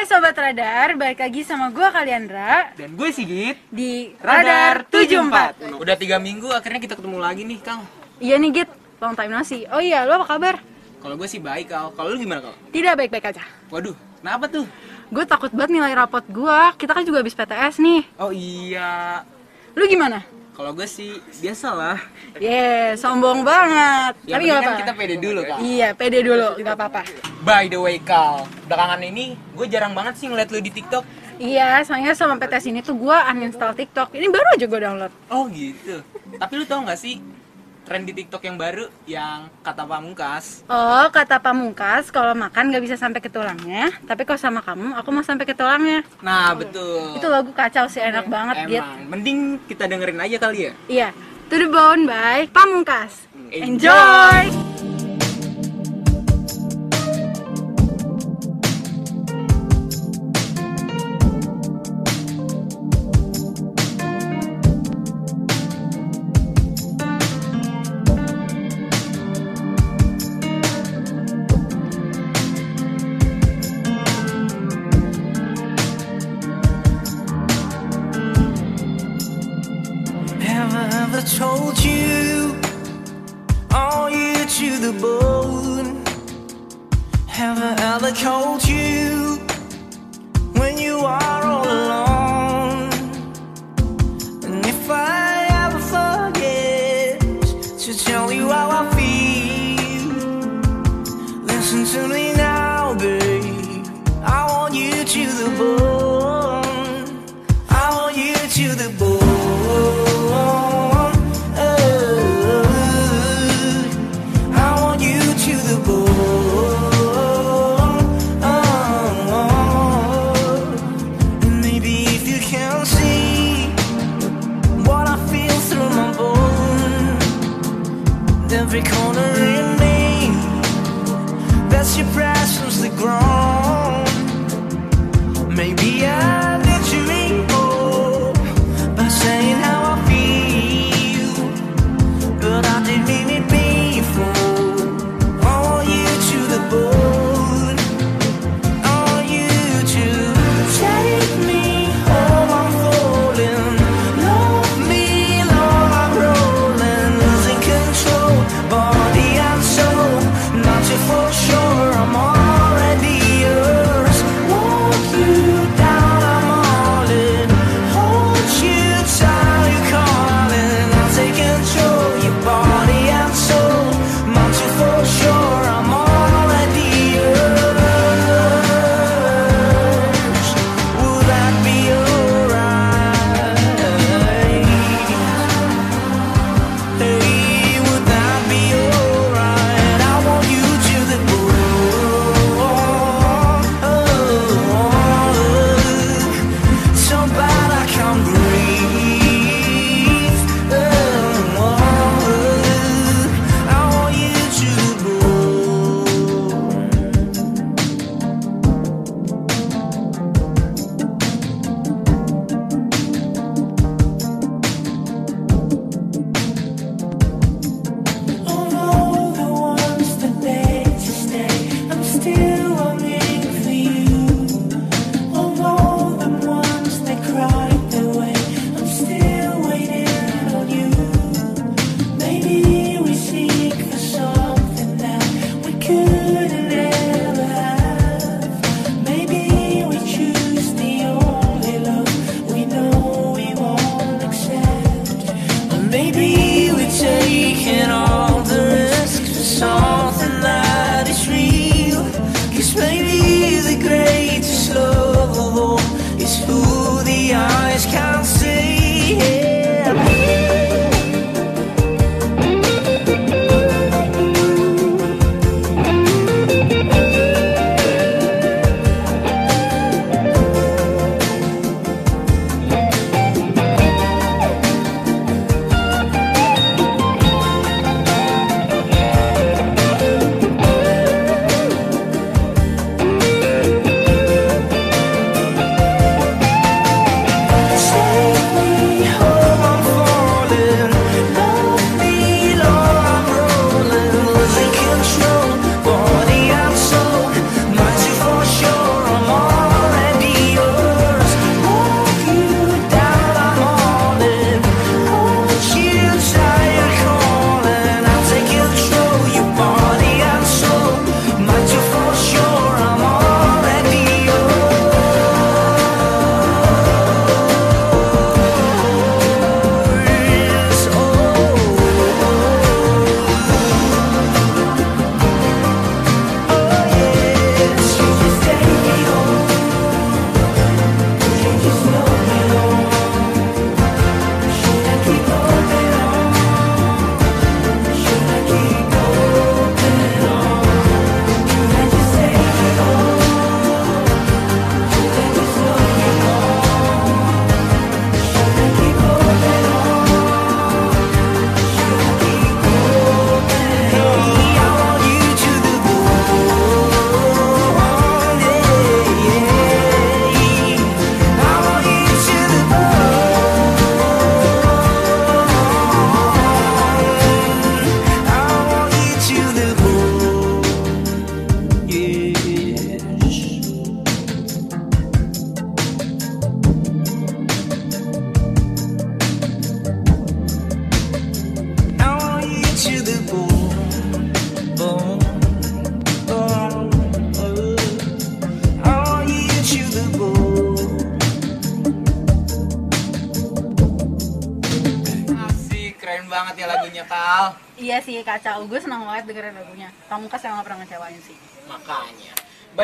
Hai Sobat Radar, balik lagi sama gue Kaliandra. Dan gue Sigit. Di Radar Radar 74 74 Udah tiga minggu akhirnya kita ketemu lagi nih Kang. Iya nih Git, long time no see. Oh iya, lo apa kabar? Kalau gue sih baik Kal, kalau lu gimana Kal? Tidak baik-baik aja. Waduh, kenapa tuh? Gue takut banget nilai rapot gue, kita kan juga habis PTS nih. Oh iya. Lu gimana? Kalau gue sih biasa lah Yeah, sombong banget. Yang Tapi gak kan apa kita pede dulu Kal Iya, pede dulu, gak apa-apa. By the way Kal, belakangan ini gue jarang banget sih ngeliat lu di TikTok. Iya, soalnya sama PTS ini tuh gue uninstall TikTok. Ini baru aja gue download. Oh gitu. Tapi lu tau gak sih tren di TikTok yang baru yang kata pamungkas. Oh, kata Pamungkas, kalau makan gak bisa sampai ke tulangnya Tapi kalau sama kamu, aku mau sampai ke tulangnya Nah betul. Itu lagu kacau sih, enak banget Git. Emang, mending kita dengerin aja kali ya. Iya, To The Bone by Pamungkas. Enjoy. Enjoy.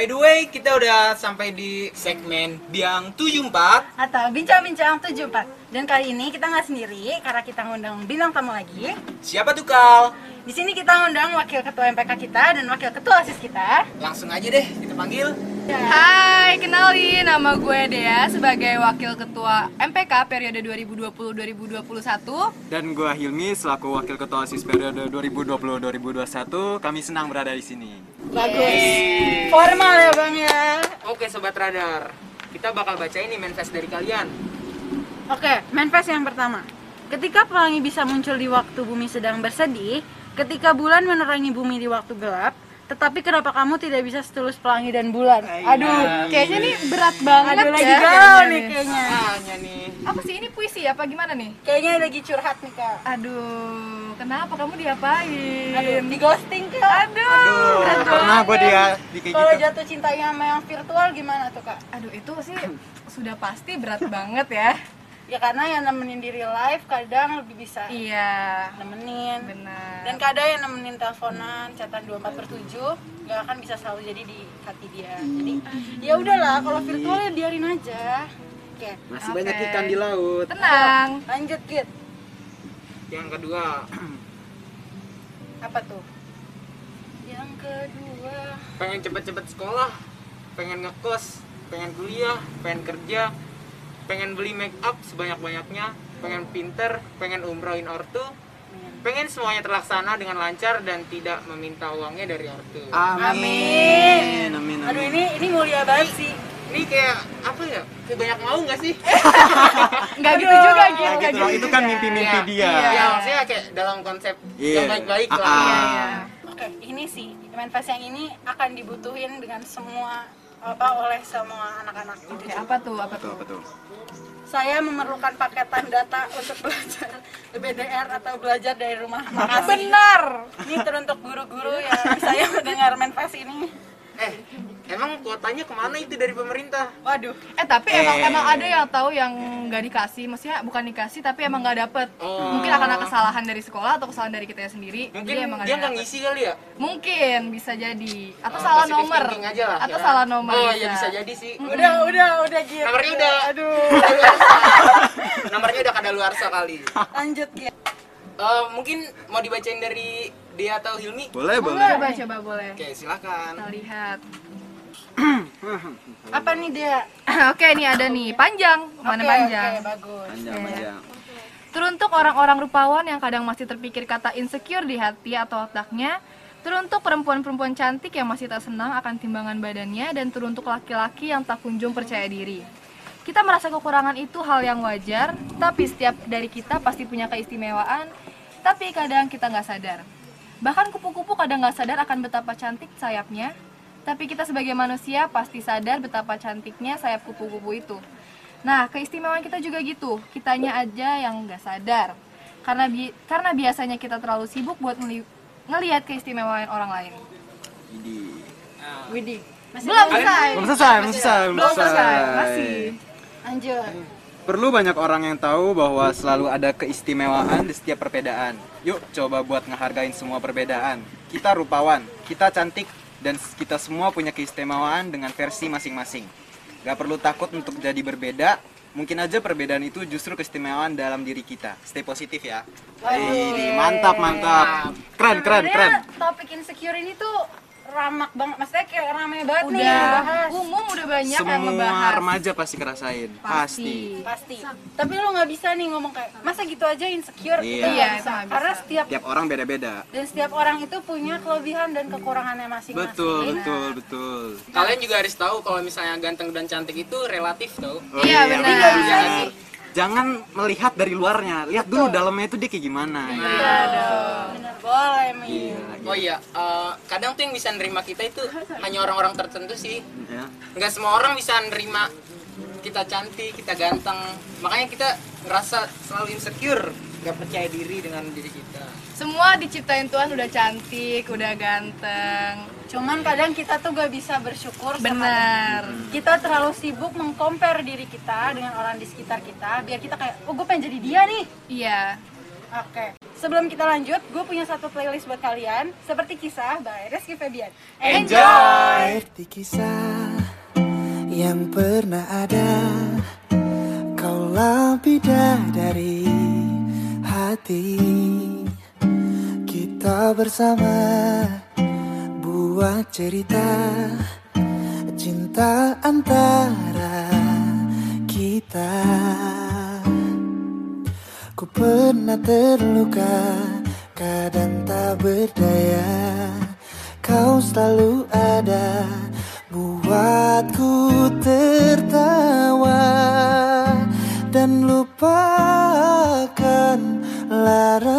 By the way, kita udah sampai di segmen Biang 74. Atau bincang-bincang 74. Dan kali ini kita nggak sendiri karena kita ngundang bintang tamu lagi. Siapa tuh Kal? Di sini kita ngundang wakil ketua MPK kita dan wakil ketua OSIS kita. Langsung aja deh kita panggil. Hai, kenalin nama gue Dea sebagai Wakil Ketua MPK periode 2020-2021 Dan gua Hilmi selaku Wakil Ketua OSIS periode 2020-2021. Kami senang berada di sini. Bagus. Formal ya bang ya. Oke Sobat Radar, kita bakal baca ini manifest dari kalian. Oke, manifest yang pertama. Ketika pelangi bisa muncul di waktu bumi sedang bersedih, ketika bulan menerangi bumi di waktu gelap, tetapi kenapa kamu tidak bisa setulus pelangi dan bulan? Aduh, Kayaknya nih berat banget aduh lagi ya galau nih kayaknya. Nih. Apa sih ini puisi apa gimana nih? Kayaknya lagi curhat nih kak. Aduh, kenapa kamu diapain? Aduh, di ghosting kak. Aduh, berat Pernah gua dia di kayak Kalau gitu. jatuh cintanya sama yang virtual gimana tuh kak? Aduh, itu sih sudah pasti berat banget ya Ya karena yang nemenin di real life kadang lebih bisa Iya, nemenin. benar Dan kadang yang nemenin teleponan, catatan 24 per 7 nggak akan bisa selalu jadi di hati dia. Jadi ya udahlah, kalau virtual ya biarin aja. Oke, Masih Oke. banyak ikan di laut. Tenang lanjut Kit. Yang kedua, Apa tuh? Yang kedua, pengen cepet-cepet sekolah, pengen ngekos, pengen kuliah, pengen kerja, pengen beli make up sebanyak-banyaknya, pengen pinter, pengen umrohin ortu, pengen semuanya terlaksana dengan lancar dan tidak meminta uangnya dari ortu. Amin. Amin. aduh Amin. ini ini mulia banget sih. Ini kayak apa ya? Kayak banyak mau nggak sih? Nggak gitu juga, Nah, Nggak gitu loh. Itu kan mimpi-mimpi Iya. dia. Iya, maksudnya kayak dalam konsep Iya. yang baik-baik lah. Ah, ah. Iya, iya Oke, ini sih manifest yang ini akan dibutuhin dengan semua apa oleh semua anak-anak. Oke, apa tuh, apa tuh? betul. Saya memerlukan paketan data untuk belajar BDR atau belajar dari rumah. Makasih. Benar Ini teruntuk guru-guru yang saya mendengar manifest ini. Eh, emang kuotanya ke mana itu dari pemerintah? Waduh, Eh tapi emang Eh. emang ada yang tahu yang nggak dikasih, maksudnya bukan dikasih tapi emang nggak dapet. Oh. Mungkin karena kesalahan dari sekolah atau kesalahan dari kita sendiri. Mungkin jadi emang dia ada nggak ngisi kali ya? Mungkin bisa jadi atau Oh, salah nomor. aja lah, atau ya. salah nomor. Oh iya bisa jadi sih. udah udah udah gitu. Nomornya udah. Aduh, Nomornya udah kadaluarsa kali. lanjut gitu. Eh, mungkin mau dibacain dari dia atau Hilmi? Boleh, boleh. Coba coba boleh. Oke, silakan. Kita lihat. Apa nih dia? Oke, ini ada nih panjang, mana Oke, panjang. Oke, bagus. Panjang, panjang. Teruntuk orang-orang rupawan yang kadang masih terpikir kata insecure di hati atau otaknya, teruntuk perempuan-perempuan cantik yang masih tak senang akan timbangan badannya, dan teruntuk laki-laki yang tak kunjung percaya diri. Kita merasa kekurangan itu hal yang wajar, tapi setiap dari kita pasti punya keistimewaan, tapi kadang kita nggak sadar. Bahkan kupu-kupu kadang nggak sadar akan betapa cantik sayapnya, tapi kita sebagai manusia pasti sadar betapa cantiknya sayap kupu-kupu itu. Nah, keistimewaan kita juga gitu. Kitanya aja yang nggak sadar. Karena bi- karena biasanya kita terlalu sibuk buat ngeli- ngelihat keistimewaan orang lain. Idi. Widih. Masih Belum selesai. Belum selesai, belum selesai, belum Belum selesai. selesai. Masih. Lanjut. Perlu banyak orang yang tahu bahwa selalu ada keistimewaan di setiap perbedaan. Yuk coba buat ngehargain semua perbedaan. Kita rupawan, kita cantik, dan kita semua punya keistimewaan dengan versi masing-masing. Gak perlu takut untuk jadi berbeda. Mungkin aja perbedaan itu justru keistimewaan dalam diri kita. Stay positif ya. Ini mantap, mantap. Keren, keren, keren. Topik insecure ini tuh ramak banget. Maksudnya kayak rame banget nih Udah dibahas. umum udah banyak yang Semua ngebahas. remaja pasti ngerasain. Pasti. Pasti. Tapi lu nggak bisa nih ngomong kayak masa gitu aja insecure. Iya. Kita nggak Iya, bisa. nggak Karena bisa. setiap Tiap orang beda-beda. dan setiap orang itu punya kelebihan dan kekurangannya masing-masing. Betul, betul, betul. Kalian juga harus tahu kalau misalnya ganteng dan cantik itu relatif tau. Oh, Iya, benar. Jadi nggak bisa Iya. Jangan melihat dari luarnya, lihat dulu dalamnya itu dia kayak gimana. Bener boleh Mi. Iya, Oh iya, eh, kadang tuh yang bisa nerima kita itu hanya orang-orang tertentu sih. ya. Nggak semua orang bisa nerima kita cantik, kita ganteng. Makanya kita ngerasa selalu insecure, nggak percaya diri dengan diri kita. Semua diciptain Tuhan udah cantik, udah ganteng. Cuman kadang kita tuh gak bisa bersyukur sama Benar. kita terlalu sibuk mengcompare diri kita dengan orang di sekitar kita biar kita kayak oh gue pengen jadi dia nih. Iya. oke. Sebelum kita lanjut, gue punya satu playlist buat kalian. Seperti kisah by Reski Febian. Seperti kisah yang pernah ada Kaulah bidadari hati. Kita bersama buat cerita Cinta antara kita. Ku pernah terluka Kadang tak berdaya. Kau selalu ada Buatku tertawa. Dan lupakan lara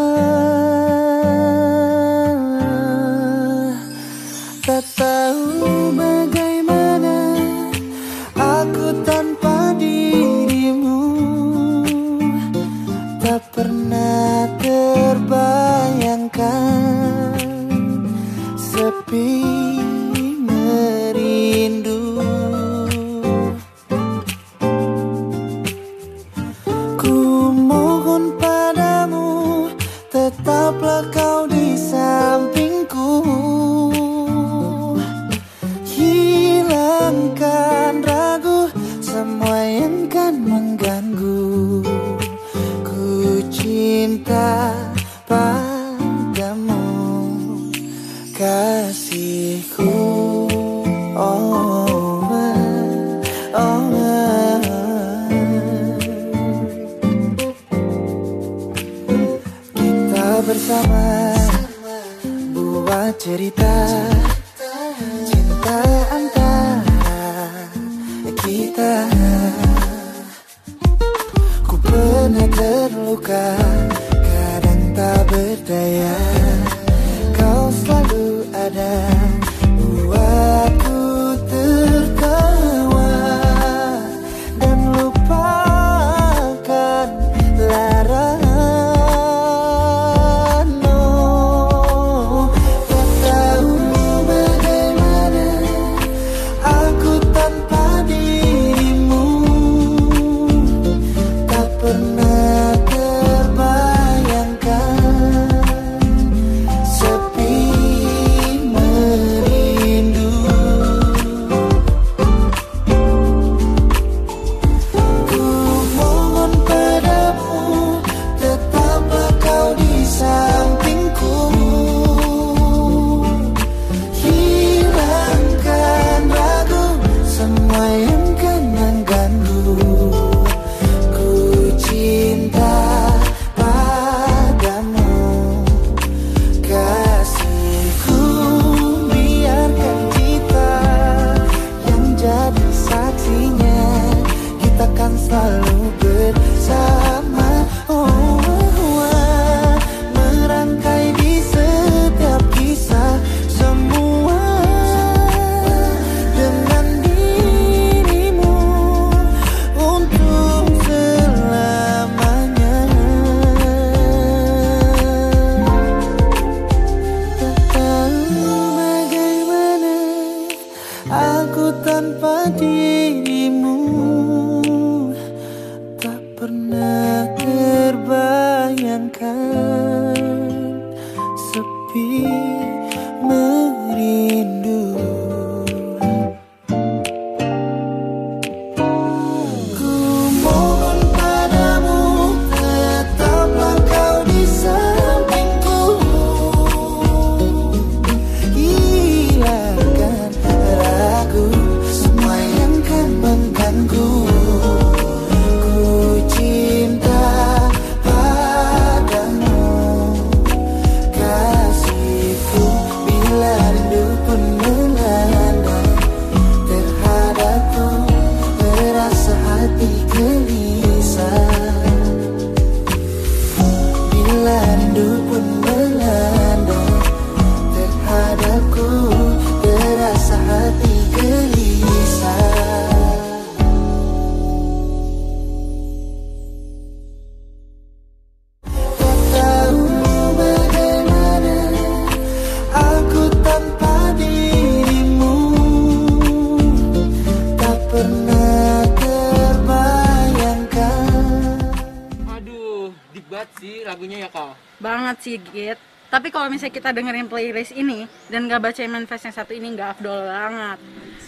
kita dengerin playlist ini dan gak bacain manifest yang satu ini nggak afdol banget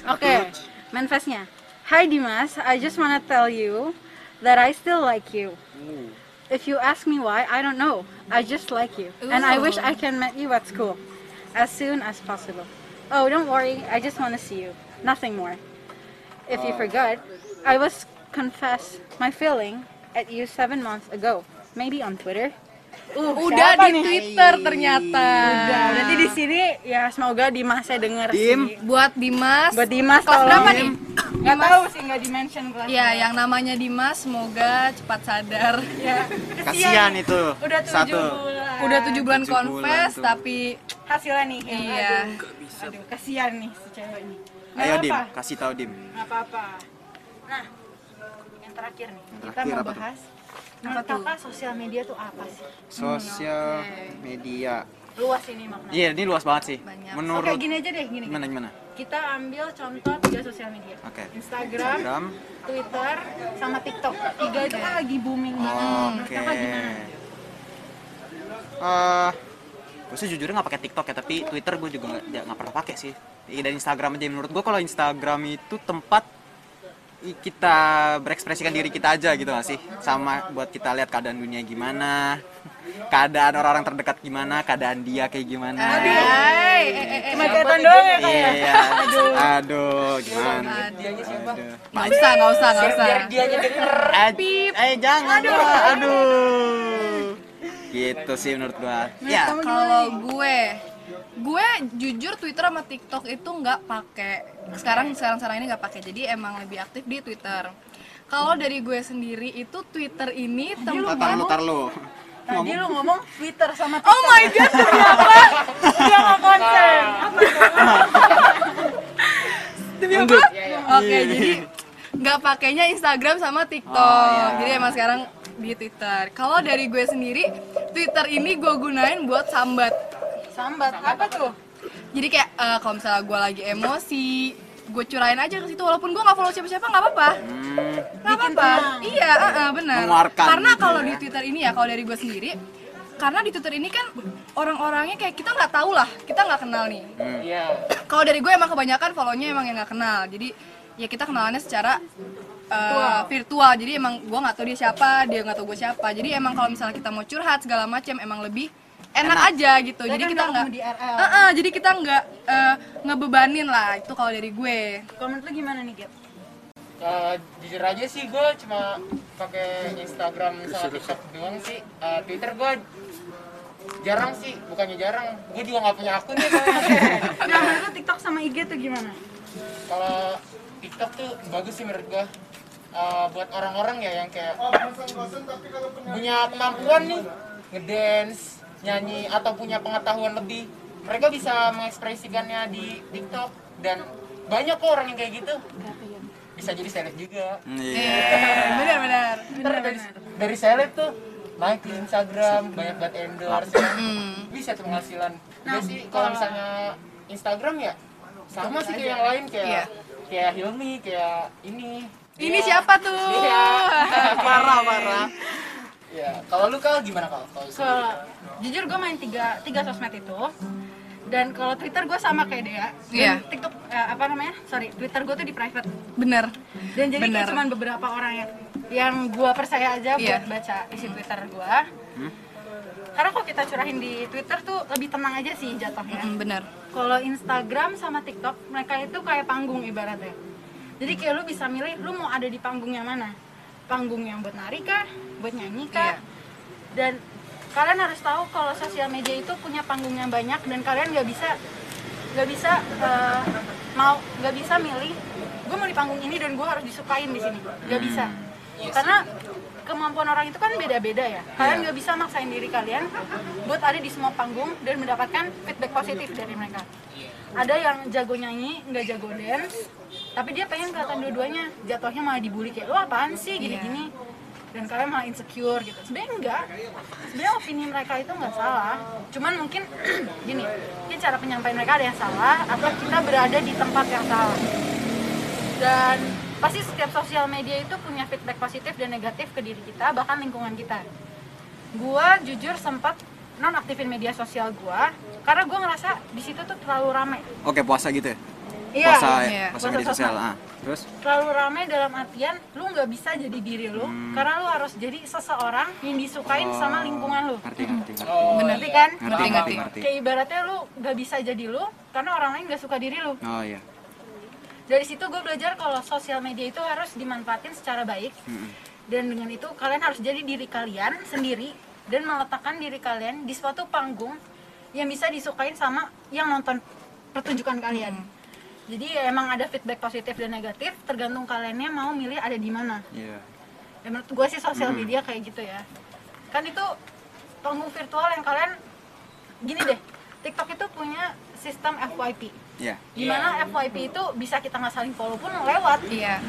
oke manifestnya Hi Dimas I just wanna tell you that I still like you If you ask me why, I don't know. I just like you. And I wish I can meet you at school as soon as possible. Oh, don't worry. I just want to see you. Nothing more. If you forgot, I was confess my feeling at you seven months ago. Maybe on Twitter. Uh, Udah di nih? Twitter ternyata. Udah. Berarti di sini ya semoga Dimasnya denger Dim. sih. Buat Dimas. Buat Dimas Kelas tolong. berapa nih? Gak tahu sih nggak di mention kelas. Ya, yang namanya Dimas semoga cepat sadar. Ya. Kasihan itu. Udah tujuh Satu. bulan. Udah tujuh bulan tuh. tapi hasilnya nih. ya, Iya. Aduh, aduh kasihan nih si cewek ini. Ayo Dim, kasih tahu Dim. Nggak apa-apa. Nah, yang terakhir nih, kita terakhir mau apa tuh? Menurut kakak sosial media tuh apa sih? Sosial oke. media. Luas ini maknanya. Iya, ini luas banget sih. Banyak. Oke, Menurut gini aja deh, gini. gimana gimana? Kita ambil contoh tiga sosial media. Oke. Instagram, Instagram. Twitter, sama TikTok. Tiga itu kan lagi booming banget. Menurut Oke. kakak gimana? Eh, gue sih jujurnya nggak pakai TikTok ya, tapi Twitter gue juga nggak pernah pakai sih. Iya, Dan Instagram aja menurut gue kalau Instagram itu tempat kita berekspresikan diri kita aja gitu gak sih? Sama buat kita lihat keadaan dunia gimana keadaan orang-orang terdekat gimana keadaan dia kayak gimana. Hai, eh, eh, eh, Cuma kelihatan doang ya kak ya? iya. Aduh. Gimana? Dianya siapa? Aduh. Nggak usah, nggak usah, nggak usah. biar dianya denger. Eh jangan aduh. aduh. Gitu sih menurut gua. Ya. Kalau gue, gue jujur Twitter sama TikTok itu nggak pakai. Sekarang sekarang sekarang ini nggak pakai. Jadi emang lebih aktif di Twitter. Kalau dari gue sendiri itu Twitter ini tar tempat lu tar lu Tadi lu ngomong Twitter sama TikTok. Oh my god, Dia nggak konsen. Demi apa? Oke, jadi nggak pakainya Instagram sama TikTok. Jadi emang sekarang di Twitter. Kalau dari gue sendiri, Twitter ini gue gunain buat sambat. Sambat. Apa tuh? Jadi kayak eh, kalau misalnya gue lagi emosi, gue curahin aja ke situ walaupun gue nggak follow siapa-siapa nggak apa-apa. Hmm, Nggak apa-apa. Iya, eh, benar. Karena gitu kalau ya. di Twitter ini ya, kalau dari gue sendiri, karena di Twitter ini kan orang-orangnya kayak kita nggak tahu lah, kita nggak kenal nih. iya Kalau dari gue emang kebanyakan follow-nya emang yang nggak kenal. Jadi ya kita kenalannya secara uh, virtual. Jadi emang gue nggak tahu dia siapa, dia nggak tahu gue siapa. Jadi emang kalau misalnya kita mau curhat segala macam emang lebih enak, aja gitu. Dia jadi kan kita di RL. Heeh, jadi kita nggak uh, ngebebanin lah. Itu kalau dari gue. Komen lu gimana nih, Git? Eh, jujur aja sih gue cuma pakai Instagram sama TikTok doang sih Eh, Twitter gue jarang sih bukannya jarang gue juga nggak punya akun ya Nah, menurut TikTok sama IG tuh gimana? kalau TikTok tuh bagus sih menurut gue Eh, buat orang-orang ya yang kayak punya kemampuan nih ngedance nyanyi atau punya pengetahuan lebih mereka bisa mengekspresikannya di TikTok. Dan banyak kok orang yang kayak gitu. Bisa jadi seleb juga. Iya. Eh, benar-benar. Ntar dari, dari seleb tuh naik ke Instagram banyak banget endorse. Ya. bisa tuh penghasilan. Nah, sih kalau misalnya Instagram ya sama sih kayak yang lain kayak Iya. kayak Hilmi kayak ini. Ini Dia- siapa tuh? Iya. parah parah ya kalau lu kal gimana kal kalau jujur gue main tiga, tiga sosmed itu. Dan kalau Twitter gue sama kayak dia. Iya. TikTok eh, apa namanya? Sorry Twitter gue tuh di private. Bener. dan jadi Bener. kayak cuman beberapa orang yang yang gue percaya aja Iya. buat baca isi Twitter gue karena kalau kita curahin di Twitter tuh lebih tenang aja sih jatuhnya. Mm, bener. kalau Instagram sama TikTok mereka itu kayak panggung ibaratnya. Jadi kayak lu bisa milih lu mau ada di panggung yang mana? Panggung yang buat nari kah buat nyanyi kah Iya. dan kalian harus tahu kalau sosial media itu punya panggung yang banyak dan kalian nggak bisa nggak bisa eh, mau nggak bisa milih gue mau di panggung ini dan gue harus disukain di sini. Nggak bisa. Karena kemampuan orang itu kan beda-beda ya. Kalian nggak bisa maksain diri kalian buat ada di semua panggung dan mendapatkan feedback positif dari mereka. Ada yang jago nyanyi nggak jago dance tapi dia pengen kelihatan dua-duanya. Jatuhnya malah dibully kayak lo apaan sih? Gini-gini dan kalian malah insecure gitu. Sebenarnya enggak. Sebenarnya opini mereka itu nggak salah. Cuman mungkin gini mungkin cara penyampaian mereka ada yang salah atau kita berada di tempat yang salah. Dan pasti setiap sosial media itu punya feedback positif dan negatif ke diri kita bahkan lingkungan kita. Gua jujur sempat non aktifin media sosial gua karena gua ngerasa di situ tuh terlalu rame. Oke, puasa gitu ya? Iya. puasa, iya. puasa Puasa media sosial. Ah. Terus? Terlalu rame dalam artian lu nggak bisa jadi diri lu Hmm. karena lu harus jadi seseorang yang disukain sama lingkungan lu. Ngerti, ngerti, ngerti. Oh, Bener. Ngerti kan? Ngerti, Ngerti, ngerti. Kayak ibaratnya lu nggak bisa jadi lu karena orang lain nggak suka diri lu. Oh iya. Dari situ gue belajar kalau sosial media itu harus dimanfaatin secara baik Mm-mm. dan dengan itu kalian harus jadi diri kalian sendiri dan meletakkan diri kalian di suatu panggung yang bisa disukain sama yang nonton pertunjukan kalian. Jadi ya emang ada feedback positif dan negatif tergantung kaliannya mau milih ada di mana. Iya. Ya menurut gue sih sosial media kayak gitu ya. Kan itu panggung virtual yang kalian gini deh. TikTok itu punya sistem FYP. Iya. Di mana FYP itu bisa kita nggak saling follow pun lewat Iya.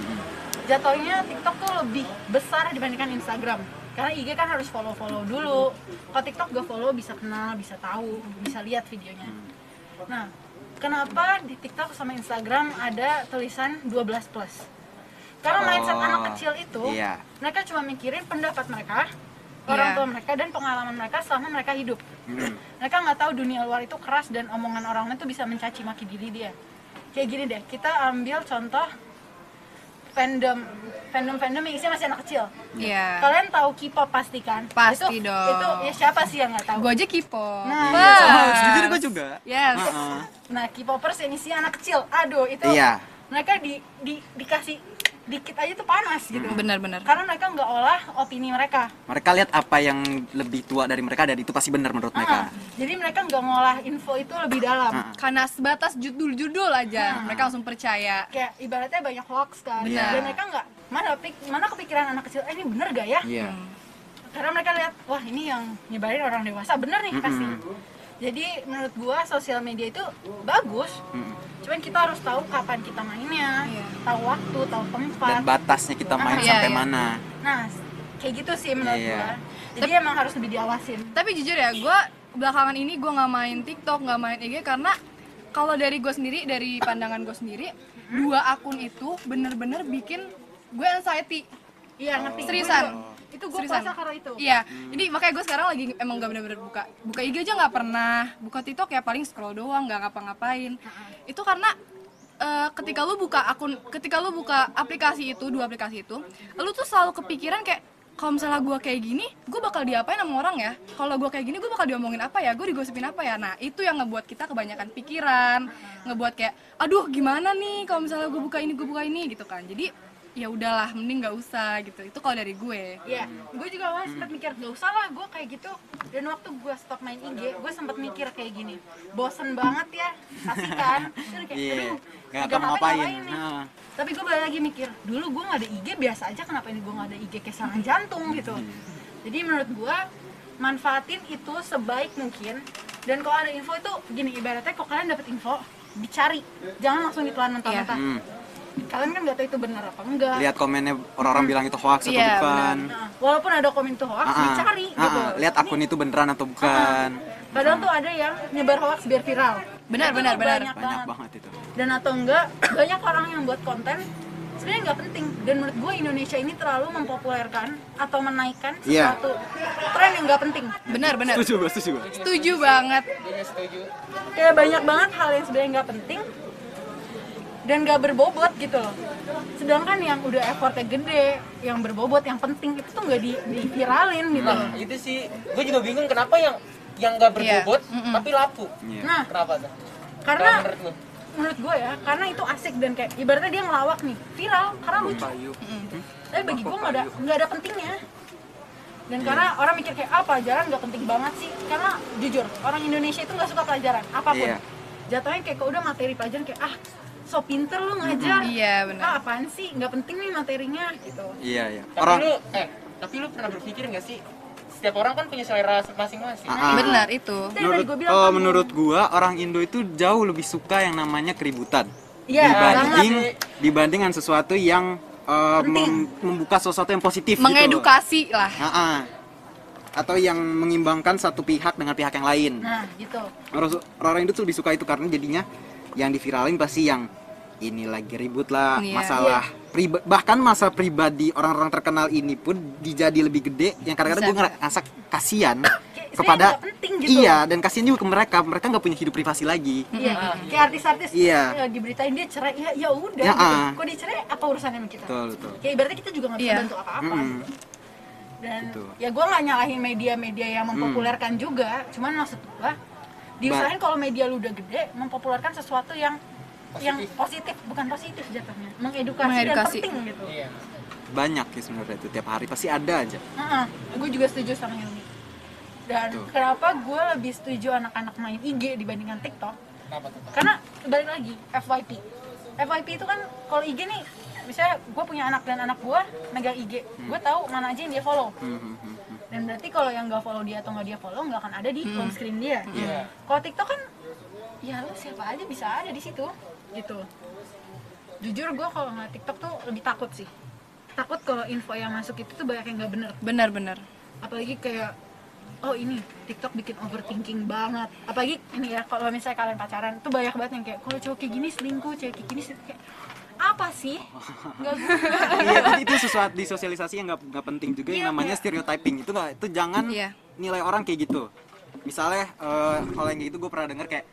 jatuhnya TikTok tuh lebih besar dibandingkan Instagram karena IG kan harus follow follow dulu kalau TikTok gak follow bisa kenal bisa tahu bisa lihat videonya nah kenapa di TikTok sama Instagram ada tulisan 12 plus karena mindset Oh, anak kecil itu iya. mereka cuma mikirin pendapat mereka orang Iya. tua mereka dan pengalaman mereka selama mereka hidup Hmm. mereka nggak tahu dunia luar itu keras dan omongan orang lain itu bisa mencaci maki diri dia kayak gini deh kita ambil contoh fandom fandom fandom yang isinya masih anak kecil Iya. kalian tahu K-pop pasti kan Pasti itu, dong. itu ya siapa sih yang nggak tahu Gue aja kipo. Nah. Sama, jujur gue juga. Yes. Heeh. nah K-popers yang isinya anak kecil aduh itu Iya. mereka di, di dikasih dikit aja tuh panas gitu Benar-benar. karena mereka nggak olah opini mereka Mereka lihat apa yang lebih tua dari mereka dan itu pasti benar menurut mereka. Ah, jadi mereka nggak ngolah info itu lebih dalam Ah. Karena sebatas judul-judul aja, mereka langsung percaya. kayak ibaratnya banyak hoax kan Benar. dan mereka nggak mana pik- mana kepikiran anak kecil eh ini bener gak ya Iya. karena mereka lihat wah ini yang nyebarin orang dewasa bener nih pasti jadi menurut gua sosial media itu bagus Mm-mm. cuman kita harus tahu kapan kita mainnya Iya. tahu waktu tahu tempat Dan batasnya kita main Iya, sampai iya. mana. nah kayak gitu sih menurut Iya. gua jadi emang harus lebih diawasin Tapi jujur ya, gue belakangan ini gue nggak main TikTok, nggak main IG karena kalau dari gue sendiri, dari pandangan gue sendiri, dua akun itu bener-bener bikin gue anxiety. iya ngerti Seriusan. Itu Seriusan. puasa karena itu Iya, jadi makanya gue sekarang lagi emang gak bener-bener buka buka IG aja nggak pernah, buka TikTok ya paling scroll doang, nggak ngapa-ngapain. Itu karena eh, ketika lu buka akun, ketika lu buka aplikasi itu, dua aplikasi itu, lu tuh selalu kepikiran kayak kalau misalnya gue kayak gini, gue bakal diapain sama orang ya? Kalau gue kayak gini, gue bakal diomongin apa ya? Gue digosipin apa ya? Nah, itu yang ngebuat kita kebanyakan pikiran, ngebuat kayak, aduh gimana nih kalau misalnya gue buka ini, gue buka ini gitu kan. Jadi ya udahlah, mending nggak usah gitu. Itu kalau dari gue. Iya, gue juga awalnya sempat mikir gak usah lah gue kayak gitu. Dan waktu gue stop main IG, gue sempat mikir kayak gini, bosen banget ya, kasih kan. Terus kayak, Iya. aduh, Nggak tahu ngapain. nih. Nah. Tapi gue balik lagi mikir, dulu gue gak ada IG biasa aja, kenapa ini gue gak ada IG kayak serangan jantung gitu. Jadi menurut gue, manfaatin itu sebaik mungkin. Dan kalau ada info itu, gini ibaratnya kalau kalian dapet info, dicari, jangan langsung ditelan mentah-mentah. Hmm. Kalian kan gak tahu itu benar apa enggak. Lihat komennya orang-orang bilang itu hoax atau Iya, bukan. Nah, walaupun ada komen itu hoax, Ah, ah. dicari Ah, gitu. Lihat akun itu beneran atau bukan. Padahal tuh ada yang nyebar hoax biar viral. Benar, Itu benar, benar. Banyak, Banyak banget. banget itu. Dan atau enggak, banyak orang yang buat konten sebenarnya nggak penting. Dan menurut gue Indonesia ini terlalu mempopulerkan atau menaikkan Iya. sesuatu tren yang nggak penting. Benar, benar. Setuju, gue setuju. gue. Setuju banget. Setuju. Kayak banyak banget hal yang sebenarnya nggak penting dan nggak berbobot gitu loh. Sedangkan yang udah effortnya gede, yang berbobot, yang penting itu tuh nggak di, viralin gitu loh. Nah, itu sih gue juga bingung kenapa yang yang nggak Iya. berbobot Mm-mm. tapi laku. Iya. Nah, Kenapa tuh? karena menurut gue ya karena itu asik dan kayak ibaratnya dia ngelawak nih viral karena lucu Payu. tapi bagi gue nggak ada nggak ada pentingnya dan karena orang mikir kayak apa pelajaran nggak penting banget sih karena jujur orang Indonesia itu nggak suka pelajaran apa pun Iya. jatuhnya kayak udah materi pelajaran kayak ah so pinter lu ngajar Iya, benar. ah apaan sih nggak penting nih materinya gitu Iya, iya. Tapi Orang lu eh tapi lu pernah berpikir nggak sih setiap orang kan punya selera masing-masing. Ah, ah. Benar itu. menurut gue bilang oh, kamu. menurut gua orang Indo itu jauh lebih suka yang namanya keributan iya dibanding dibandingkan sesuatu yang uh, mem- membuka sesuatu yang positif gitu. Mengedukasi lah. Ah, ah. atau yang mengimbangkan satu pihak dengan pihak yang lain nah gitu orang orang Indo tuh lebih suka itu karena jadinya yang diviralin pasti yang ini lagi ribut lah Iya. masalah priba- bahkan masa pribadi orang-orang terkenal ini pun dijadi lebih gede yang kadang-kadang gue ngerasa kasihan kepada gitu. iya dan kasihan juga ke mereka mereka nggak punya hidup privasi lagi Iya, kayak artis-artis Iya. ya, diberitain dia cerai ya ya udah Ya, gitu. ah. Kok dia cerai apa urusannya sama kita? betul betul Kayak ibaratnya kita juga nggak bisa Iya. bantu apa-apa. Mm-mm. Dan Gitu. ya gue nggak nyalahin media-media yang mempopulerkan juga, cuman maksud gue diusahain kalau media lu udah gede mempopulerkan sesuatu yang yang positif bukan positif jatuhnya mengedukasi, Mengedukasi. dan penting gitu. Iya. banyak ya sebenarnya itu tiap hari pasti ada aja gue juga setuju sama Hilmi. Dan Tuh. kenapa gue lebih setuju anak-anak main IG dibandingkan TikTok? Kenapa tuh? Karena balik lagi FYP. FYP itu kan kalau IG nih, misalnya gue punya anak dan anak gue megang IG, gue tahu mana aja yang dia follow. Hmm, hmm, hmm, hmm. Dan berarti kalau yang nggak follow dia atau nggak dia follow nggak akan ada di home screen dia. Iya. Kalau TikTok kan, ya lu siapa aja bisa ada di situ, gitu. Jujur gue kalau nggak TikTok tuh lebih takut sih. Takut kalau info yang masuk itu tuh banyak yang nggak bener Benar-benar. apalagi kayak oh ini TikTok bikin overthinking banget apalagi ini ya kalau misalnya kalian pacaran tuh banyak banget yang kayak kalau cowok kayak gini selingkuh cewek kayak gini selingkuh kayak apa sih nggak iya itu, itu sesuatu di sosialisasi yang nggak nggak penting juga yang Iya, namanya stereotyping itu nggak itu jangan Iya. nilai orang kayak gitu misalnya eh, kalau yang kayak gitu gue pernah denger kayak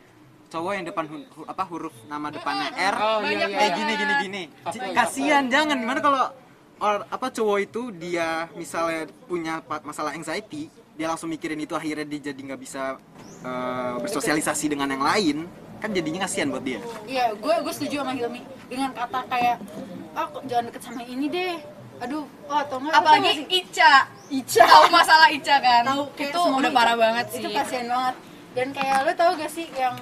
cowok yang depan hu- hu- apa huruf nama depannya R. Oh, iya, iya, kayak iya. gini gini gini. Pasti. J- kasihan jangan. Gimana kalau or, apa cowok itu dia misalnya punya masalah anxiety dia langsung mikirin itu akhirnya dia jadi nggak bisa eh, bersosialisasi dengan yang lain kan jadinya kasihan buat dia. Iya gue gue setuju sama Hilmi. Dengan kata kayak kok jangan deket sama ini deh. Aduh oh atau enggak Apalagi Ica. Ica. Tahu masalah Ica kan? tahu kayak itu semua udah parah banget sih. itu kasihan banget. Dan kayak lo tau gak sih yang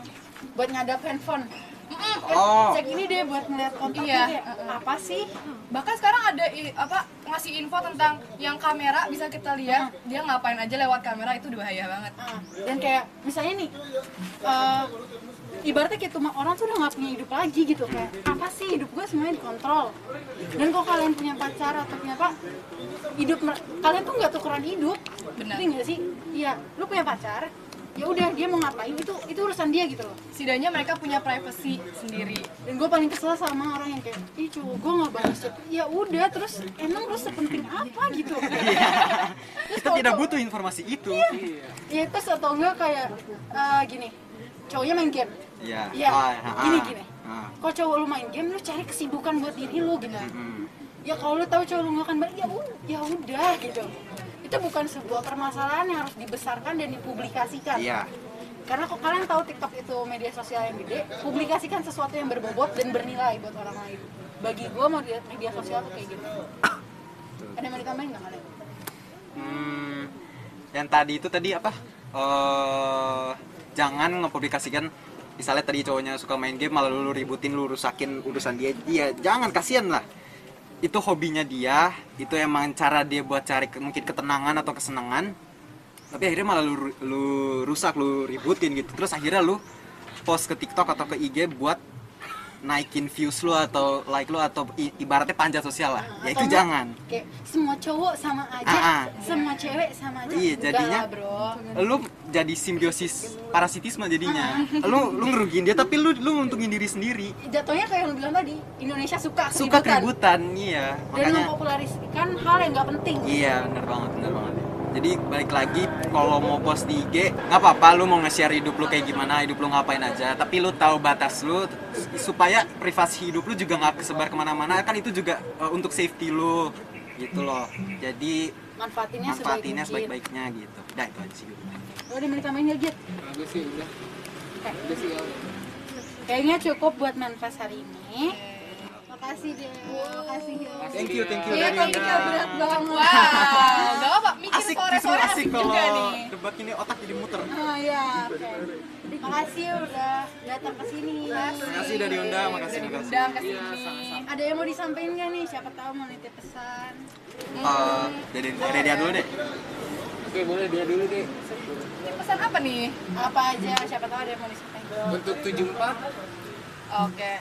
buat ngadap handphone. Eh, Oh. cek ini deh buat ngeliat kontaknya Iya. apa sih? Bahkan sekarang ada i- apa ngasih info tentang yang kamera bisa kita lihat dia ngapain aja lewat kamera itu bahaya banget. Ah, dan kayak misalnya nih eh, ibaratnya kayak cuma orang tuh udah nggak punya hidup lagi gitu kayak apa sih hidup gue semuanya dikontrol? Dan kalau kalian punya pacar atau punya apa hidup kalian tuh nggak tukeran hidup. Benar. Nggak sih? Iya lu punya pacar ya udah dia mau ngapain itu itu urusan dia gitu loh Setidaknya mereka punya privacy sendiri. dan gue paling kesel sama orang yang kayak ih cowok gue nggak balas ya udah terus emang lu sepenting apa gitu Terus kita tidak butuh informasi itu ya terus atau enggak kayak eh, gini cowoknya main game Iya. Iya, Ah, ah, gini ah. gini. Ah. Kalau cowok lu main game, lu cari kesibukan buat diri lu gitu. Hmm. Ya kalau lu tahu cowok lu nggak akan balik, ya udah, ya udah gitu. Itu bukan sebuah permasalahan yang harus dibesarkan dan dipublikasikan. Iya. Karena kok kalian tahu TikTok itu media sosial yang gede, publikasikan sesuatu yang berbobot dan bernilai buat orang lain. Bagi gua mau media, media sosial tuh kayak gitu. Ada yang mau ditambahin nggak kalian? Hmm, yang tadi itu tadi apa? Eh, jangan ngepublikasikan misalnya tadi cowoknya suka main game malah lu ributin lu rusakin urusan dia. Iya, jangan kasihan lah. Itu hobinya dia, itu emang cara dia buat cari ke- mungkin ketenangan atau kesenangan. Tapi akhirnya malah lu, lu rusak, lu ributin gitu. Terus akhirnya lu post ke TikTok atau ke IG buat naikin views lu atau like lu atau i- ibaratnya panjat sosial lah. Ya itu jangan. Kayak semua cowok sama aja, Ah, ah. semua cewek sama aja. Iya, Enggak jadinya- lah, bro. lu jadi simbiosis parasitisme jadinya. Lu lu ngerugiin dia tapi lu lu nguntungin diri sendiri. Jatuhnya kayak yang lu bilang tadi Indonesia suka suka keributan. keributan iya dan makanya. mempopulerkan hal yang nggak penting. Iya bener banget bener banget. Jadi balik lagi kalau mau post di IG nggak apa-apa lu mau nge-share hidup lu kayak gimana hidup lu ngapain aja. Tapi lu tahu batas lu supaya privasi hidup lu juga nggak kesebar ke mana-mana kan itu juga uh, untuk safety lu gitu loh. Jadi manfaatinnya, manfaatinnya sebaik sebaik-baiknya gitu. Udah itu aja sih udah mau ditambahin nggak Git? Kalau gue sih udah. Oke. Udah sih ya. kayaknya cukup buat manfaat hari ini makasih deh makasih Gil. thank you thank you Iya, Anda. berat banget. Wow, gak apa mikir asik sore-sore justru asik, asik juga kalau nih. debat ini otak jadi muter Oh iya, oke. Makasih udah datang ke sini. makasih udah diundang makasih makasih Undang ke sini. Ada yang mau disampaikan nggak nih? Siapa tahu mau nitip pesan. Eh, dari dari dia dulu deh Oke, boleh dia dulu deh. Pesan apa nih? Apa aja? Siapa tahu ada yang mau disampaikan. Untuk 74 Oke.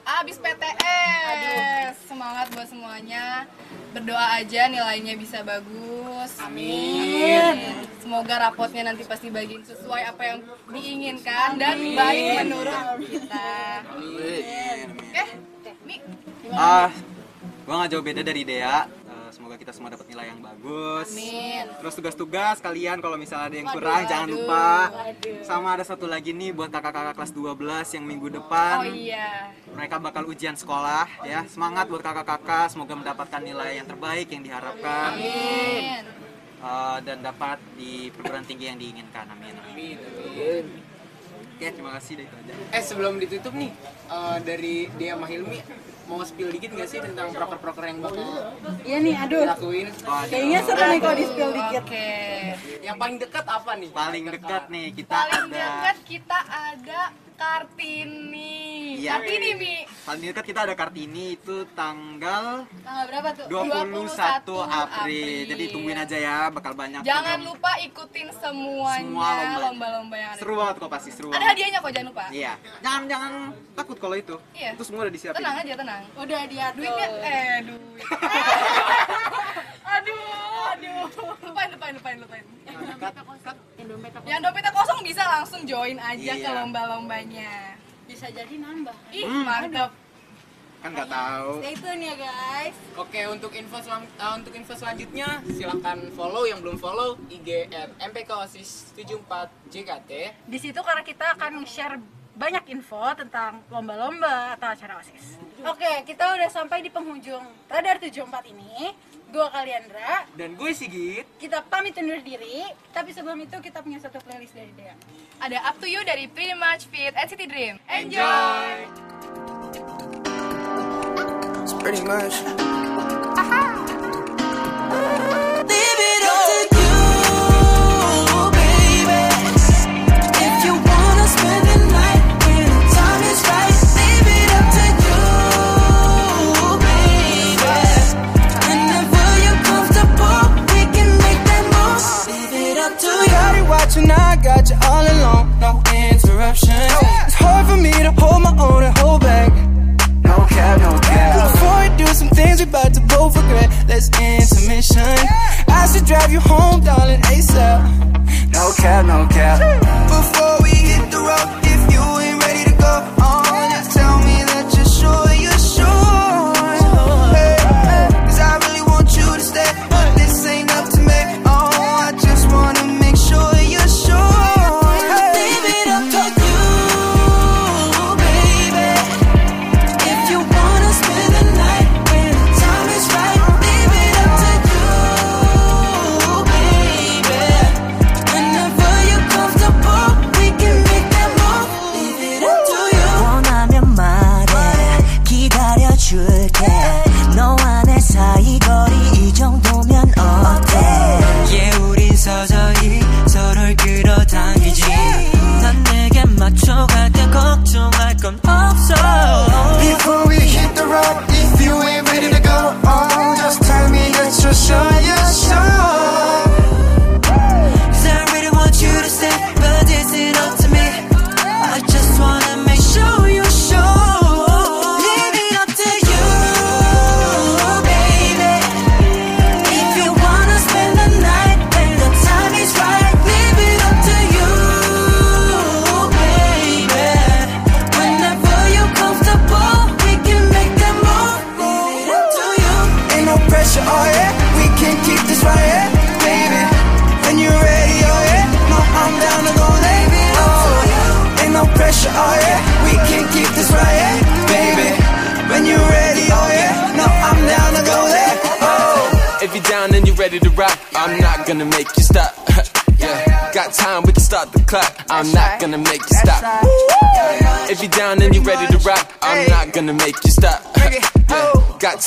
abis PTS. Semangat buat semuanya. Berdoa aja nilainya bisa bagus. Amin. Semoga rapotnya nanti pasti bagiin sesuai apa yang diinginkan dan baik menurut kita. Oke, nih Ah, gua nggak jauh beda dari Dea. Kita semua dapat nilai yang bagus. Amin. Terus tugas-tugas kalian kalau misalnya ada yang kurang jangan lupa. Sama ada satu lagi nih buat kakak-kakak kelas 12 yang minggu depan. Oh iya. Mereka bakal ujian sekolah ya. Semangat buat kakak-kakak, semoga mendapatkan nilai yang terbaik yang diharapkan Amin. Eh, dan dapat di perguruan tinggi yang diinginkan. Amin. Amin, amin. Oke, terima kasih deh itu aja. Eh sebelum ditutup nih eh, dari dia sama Hilmi mau spill dikit gak sih tentang proker-proker yang bakal Iya nih, aduh. dilakuin? Kayaknya seru nih kalau di spill dikit. Oke. Yang paling dekat apa nih? Paling dekat nih kita Paling ada dekat kita ada Kartini. Iya. Kartini Mi. paling dekat kita ada Kartini itu tanggal Tanggal berapa tuh? 21 April. Jadi tungguin aja ya, bakal banyak Jangan program. lupa ikutin semuanya Semua lomba. lomba-lomba yang ada. Seru banget kok pasti seru. Ada hadiahnya kok jangan lupa. Iya. Jangan jangan takut kalau itu. Iya. Itu semua udah disiapin. Tenang aja tenang. Udah diatur. Duitnya eh duit. aduh, aduh. Lupain lupain lupain. Yang dompetnya kosong bisa langsung join aja Iya. ke lomba-lombanya. Bisa jadi nambah. Ih, Hmm. mantap. Kan nggak tahu. Stay tune ya guys. Oke, untuk info eh, untuk info selanjutnya silahkan follow yang belum follow IG MPK OSIS 74 JKT. Di situ karena kita akan share banyak info tentang lomba-lomba atau acara OSIS. Oke, kita udah sampai di penghujung Radar 74 ini. Gua Kaliandra, Dan gue Sigit. kita pamit undur diri, tapi sebelum itu kita punya satu playlist dari Dea. Ada Up to You dari Pretty Much Fit NCT Dream. Enjoy. It's pretty much. Leave interruption. It's hard for me to hold my own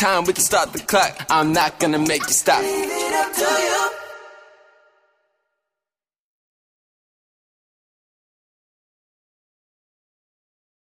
time, we can start the clock. I'm not gonna make you stop.